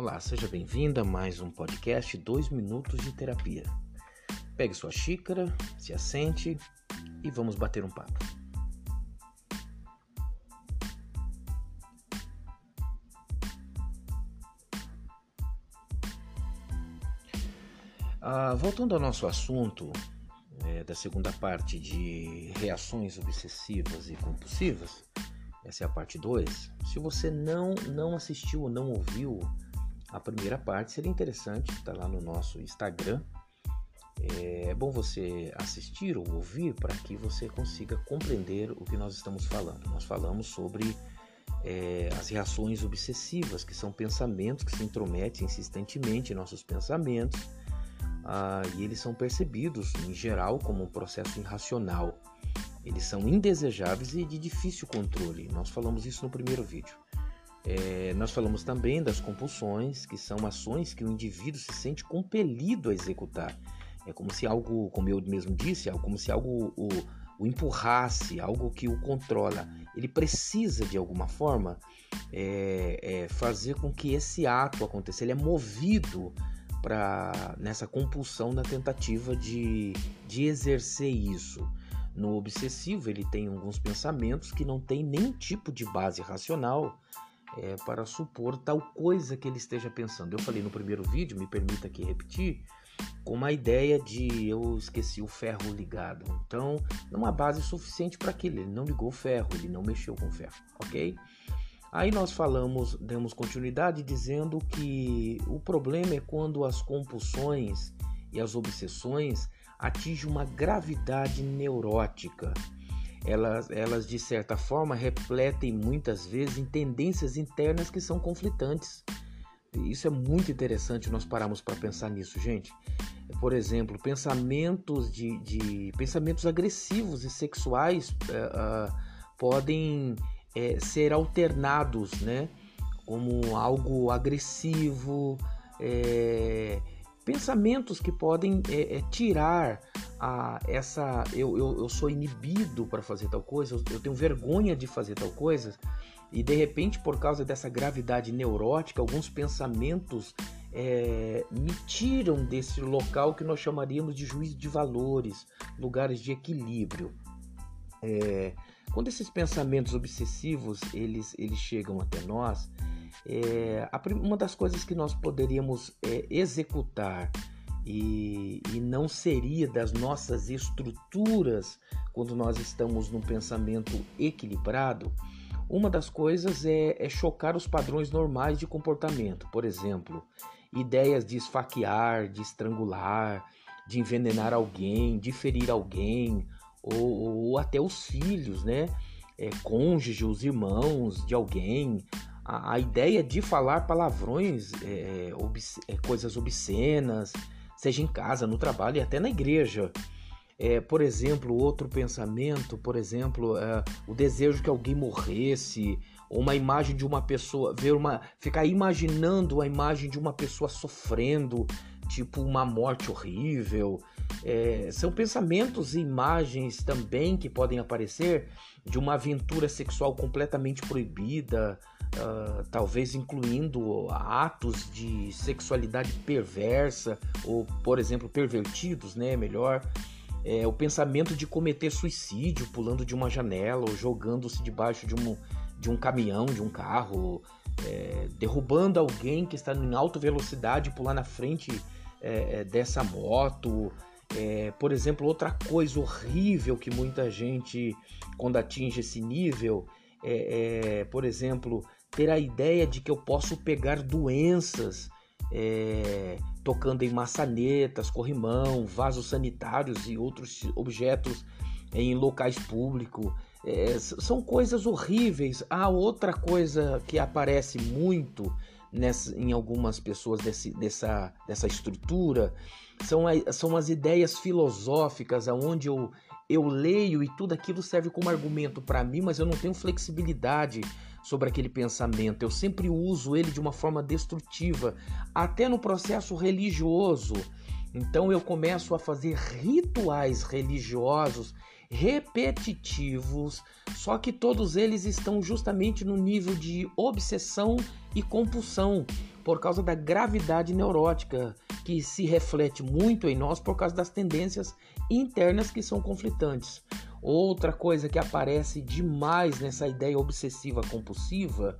Olá, seja bem-vinda a mais um podcast 2 Minutos de Terapia. Pegue sua xícara, se assente e vamos bater um papo. Ah, voltando ao nosso assunto é, da segunda parte de reações obsessivas e compulsivas, essa é a parte 2. Se você não, não assistiu ou não ouviu a primeira parte, seria interessante, está lá no nosso Instagram. É bom você assistir ou ouvir para que você consiga compreender o que nós estamos falando. Nós falamos sobre é, as reações obsessivas, que são pensamentos que se intrometem insistentemente em nossos pensamentos ah, e eles são percebidos, em geral, como um processo irracional. Eles são indesejáveis e de difícil controle. Nós falamos isso no primeiro vídeo. É, nós falamos também das compulsões, que são ações que o indivíduo se sente compelido a executar. É como se algo, como eu mesmo disse, é como se algo o, o empurrasse, algo que o controla. Ele precisa, de alguma forma, é, é, fazer com que esse ato aconteça. Ele é movido para nessa compulsão na tentativa de, de exercer isso. No obsessivo, ele tem alguns pensamentos que não tem nenhum tipo de base racional é, para supor tal coisa que ele esteja pensando. Eu falei no primeiro vídeo, me permita aqui repetir, com uma ideia de eu esqueci o ferro ligado. Então, não há base suficiente para aquilo. Ele não ligou o ferro, ele não mexeu com o ferro, ok? Aí nós falamos, demos continuidade dizendo que o problema é quando as compulsões e as obsessões atingem uma gravidade neurótica. Elas, elas de certa forma refletem muitas vezes em tendências internas que são conflitantes. Isso é muito interessante nós pararmos para pensar nisso, gente. Por exemplo, pensamentos de, de pensamentos agressivos e sexuais uh, uh, podem é, ser alternados, né? Como algo agressivo, é, pensamentos que podem é, é, tirar a, essa. Eu, eu, eu sou inibido para fazer tal coisa, eu, eu tenho vergonha de fazer tal coisa, e de repente, por causa dessa gravidade neurótica, alguns pensamentos é, me tiram desse local que nós chamaríamos de juízo de valores, lugares de equilíbrio. É, quando esses pensamentos obsessivos eles, eles chegam até nós, é, uma das coisas que nós poderíamos é, executar e, e não seria das nossas estruturas quando nós estamos num pensamento equilibrado, uma das coisas é, é, chocar os padrões normais de comportamento. Por exemplo, ideias de esfaquear, de estrangular, de envenenar alguém, de ferir alguém, ou, ou até os filhos, né? É, cônjuge, os irmãos de alguém. A, a ideia de falar palavrões, é, é, coisas obscenas, seja em casa, no trabalho e até na igreja. É, por exemplo, outro pensamento, por exemplo, é, o desejo que alguém morresse, ou uma imagem de uma pessoa, ver uma, ficar imaginando a imagem de uma pessoa sofrendo, tipo uma morte horrível. É, são pensamentos e imagens também que podem aparecer de uma aventura sexual completamente proibida, uh, talvez incluindo atos de sexualidade perversa ou, por exemplo, pervertidos, né? Melhor. É, o pensamento de cometer suicídio pulando de uma janela ou jogando-se debaixo de um, de um caminhão, de um carro, é, derrubando alguém que está em alta velocidade, pular na frente é, é, dessa moto. É, por exemplo, outra coisa horrível que muita gente, quando atinge esse nível, é, é por exemplo, ter a ideia de que eu posso pegar doenças é, tocando em maçanetas, corrimão, vasos sanitários e outros objetos em locais públicos. É, são coisas horríveis. Há outra coisa que aparece muito nessa, em algumas pessoas desse, dessa, dessa estrutura são, são as ideias filosóficas aonde eu, eu leio e tudo aquilo serve como argumento para mim, mas eu não tenho flexibilidade sobre aquele pensamento. Eu sempre uso ele de uma forma destrutiva, até no processo religioso. Então eu começo a fazer rituais religiosos repetitivos, só que todos eles estão justamente no nível de obsessão e compulsão. por causa da gravidade neurótica que se reflete muito em nós por causa das tendências internas que são conflitantes. Outra coisa que aparece demais nessa ideia obsessiva compulsiva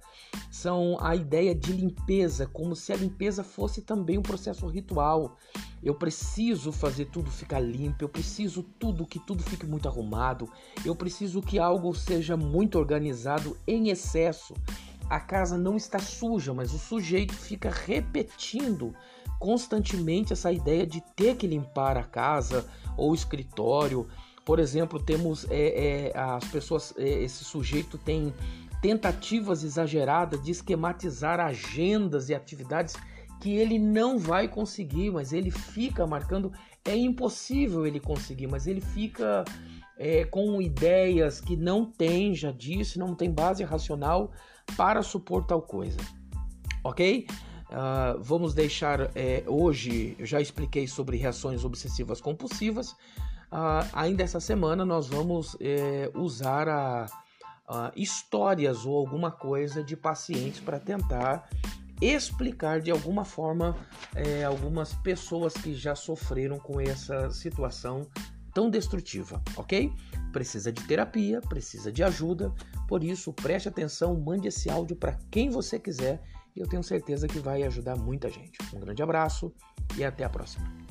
são a ideia de limpeza, como se a limpeza fosse também um processo ritual. Eu preciso fazer tudo ficar limpo, eu preciso tudo que tudo fique muito arrumado, eu preciso que algo seja muito organizado em excesso. A casa não está suja, mas o sujeito fica repetindo constantemente essa ideia de ter que limpar a casa ou o escritório por exemplo, temos é, é, as pessoas, é, esse sujeito tem tentativas exageradas de esquematizar agendas e atividades que ele não vai conseguir, mas ele fica marcando. É impossível ele conseguir, mas ele fica é, com ideias que não tem, já disse, não tem base racional para supor tal coisa. Ok? Uh, vamos deixar é, hoje, eu já expliquei sobre reações obsessivas compulsivas. Uh, ainda essa semana nós vamos é, usar a, a histórias ou alguma coisa de pacientes para tentar explicar de alguma forma é, algumas pessoas que já sofreram com essa situação tão destrutiva, ok? Precisa de terapia, precisa de ajuda, por isso preste atenção, mande esse áudio para quem você quiser e eu tenho certeza que vai ajudar muita gente. Um grande abraço e até a próxima.